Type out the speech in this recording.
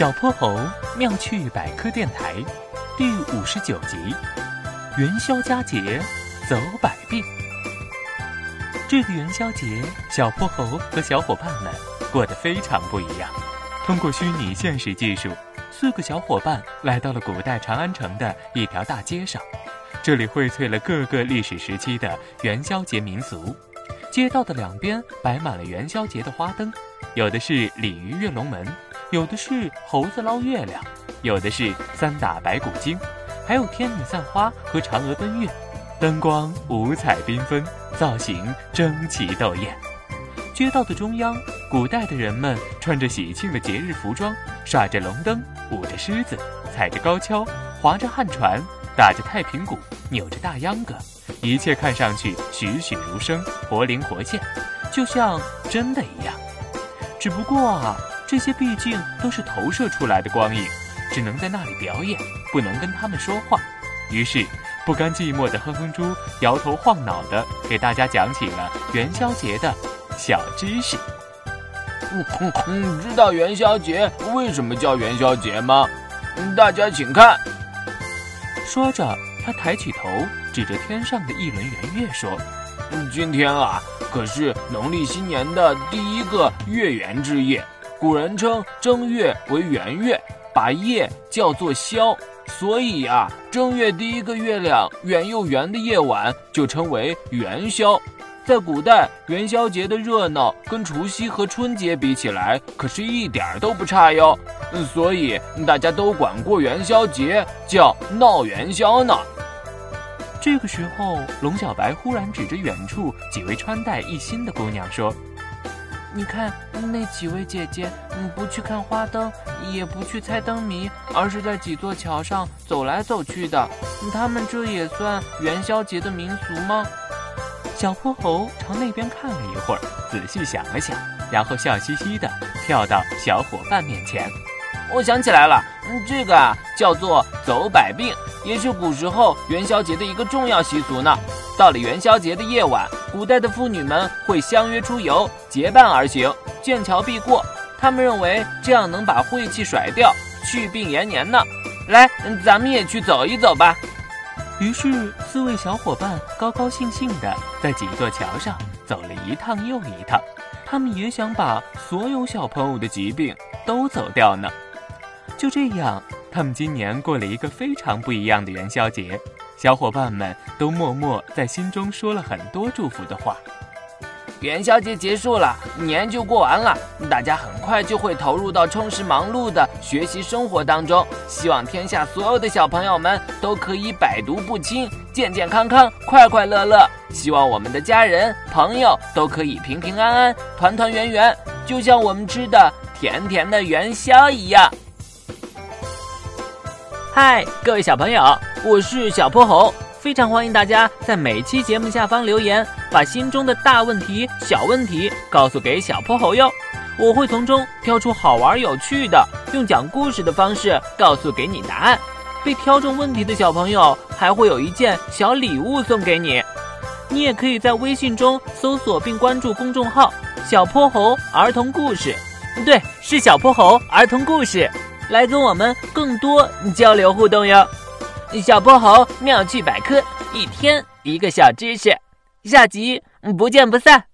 小泼猴妙趣百科电台第五十九集：元宵佳节走百病。这个元宵节，小泼猴和小伙伴们过得非常不一样。通过虚拟现实技术，四个小伙伴来到了古代长安城的一条大街上，这里荟萃了各个历史时期的元宵节民俗。街道的两边摆满了元宵节的花灯，有的是鲤鱼跃龙门，有的是猴子捞月亮，有的是三打白骨精，还有天女散花和嫦娥奔月，灯光五彩缤纷，造型争奇斗艳。街道的中央，古代的人们穿着喜庆的节日服装，耍着龙灯，舞着狮子，踩着高跷，划着旱船，打着太平鼓，扭着大秧歌。一切看上去栩栩如生，活灵活现，就像真的一样。只不过啊，这些毕竟都是投射出来的光影，只能在那里表演，不能跟他们说话。于是，不甘寂寞的哼哼猪摇头晃脑的给大家讲起了元宵节的小知识。嗯，知道元宵节为什么叫元宵节吗？大家请看。说着，他抬起头。指着天上的一轮圆月说：“今天啊，可是农历新年的第一个月圆之夜。古人称正月为圆月，把夜叫做宵，所以啊，正月第一个月亮圆又圆的夜晚就称为元宵。在古代，元宵节的热闹跟除夕和春节比起来，可是一点都不差哟。所以大家都管过元宵节叫闹元宵呢。”这个时候，龙小白忽然指着远处几位穿戴一新的姑娘说：“你看，那几位姐姐，不去看花灯，也不去猜灯谜，而是在几座桥上走来走去的。他们这也算元宵节的民俗吗？”小泼猴朝那边看了一会儿，仔细想了想，然后笑嘻嘻的跳到小伙伴面前：“我想起来了，嗯这个啊叫做走百病。”也是古时候元宵节的一个重要习俗呢。到了元宵节的夜晚，古代的妇女们会相约出游，结伴而行，见桥必过。他们认为这样能把晦气甩掉，去病延年呢。来，咱们也去走一走吧。于是，四位小伙伴高高兴兴地在几座桥上走了一趟又一趟。他们也想把所有小朋友的疾病都走掉呢。就这样。他们今年过了一个非常不一样的元宵节，小伙伴们都默默在心中说了很多祝福的话。元宵节结束了，年就过完了，大家很快就会投入到充实忙碌的学习生活当中。希望天下所有的小朋友们都可以百毒不侵，健健康康，快快乐乐。希望我们的家人朋友都可以平平安安，团团圆圆，就像我们吃的甜甜的元宵一样。嗨，各位小朋友，我是小泼猴，非常欢迎大家在每期节目下方留言，把心中的大问题、小问题告诉给小泼猴哟，我会从中挑出好玩有趣的，用讲故事的方式告诉给你答案。被挑中问题的小朋友还会有一件小礼物送给你。你也可以在微信中搜索并关注公众号“小泼猴儿童故事”，对，是小泼猴儿童故事。来跟我们更多交流互动哟！小泼猴妙趣百科，一天一个小知识，下集不见不散。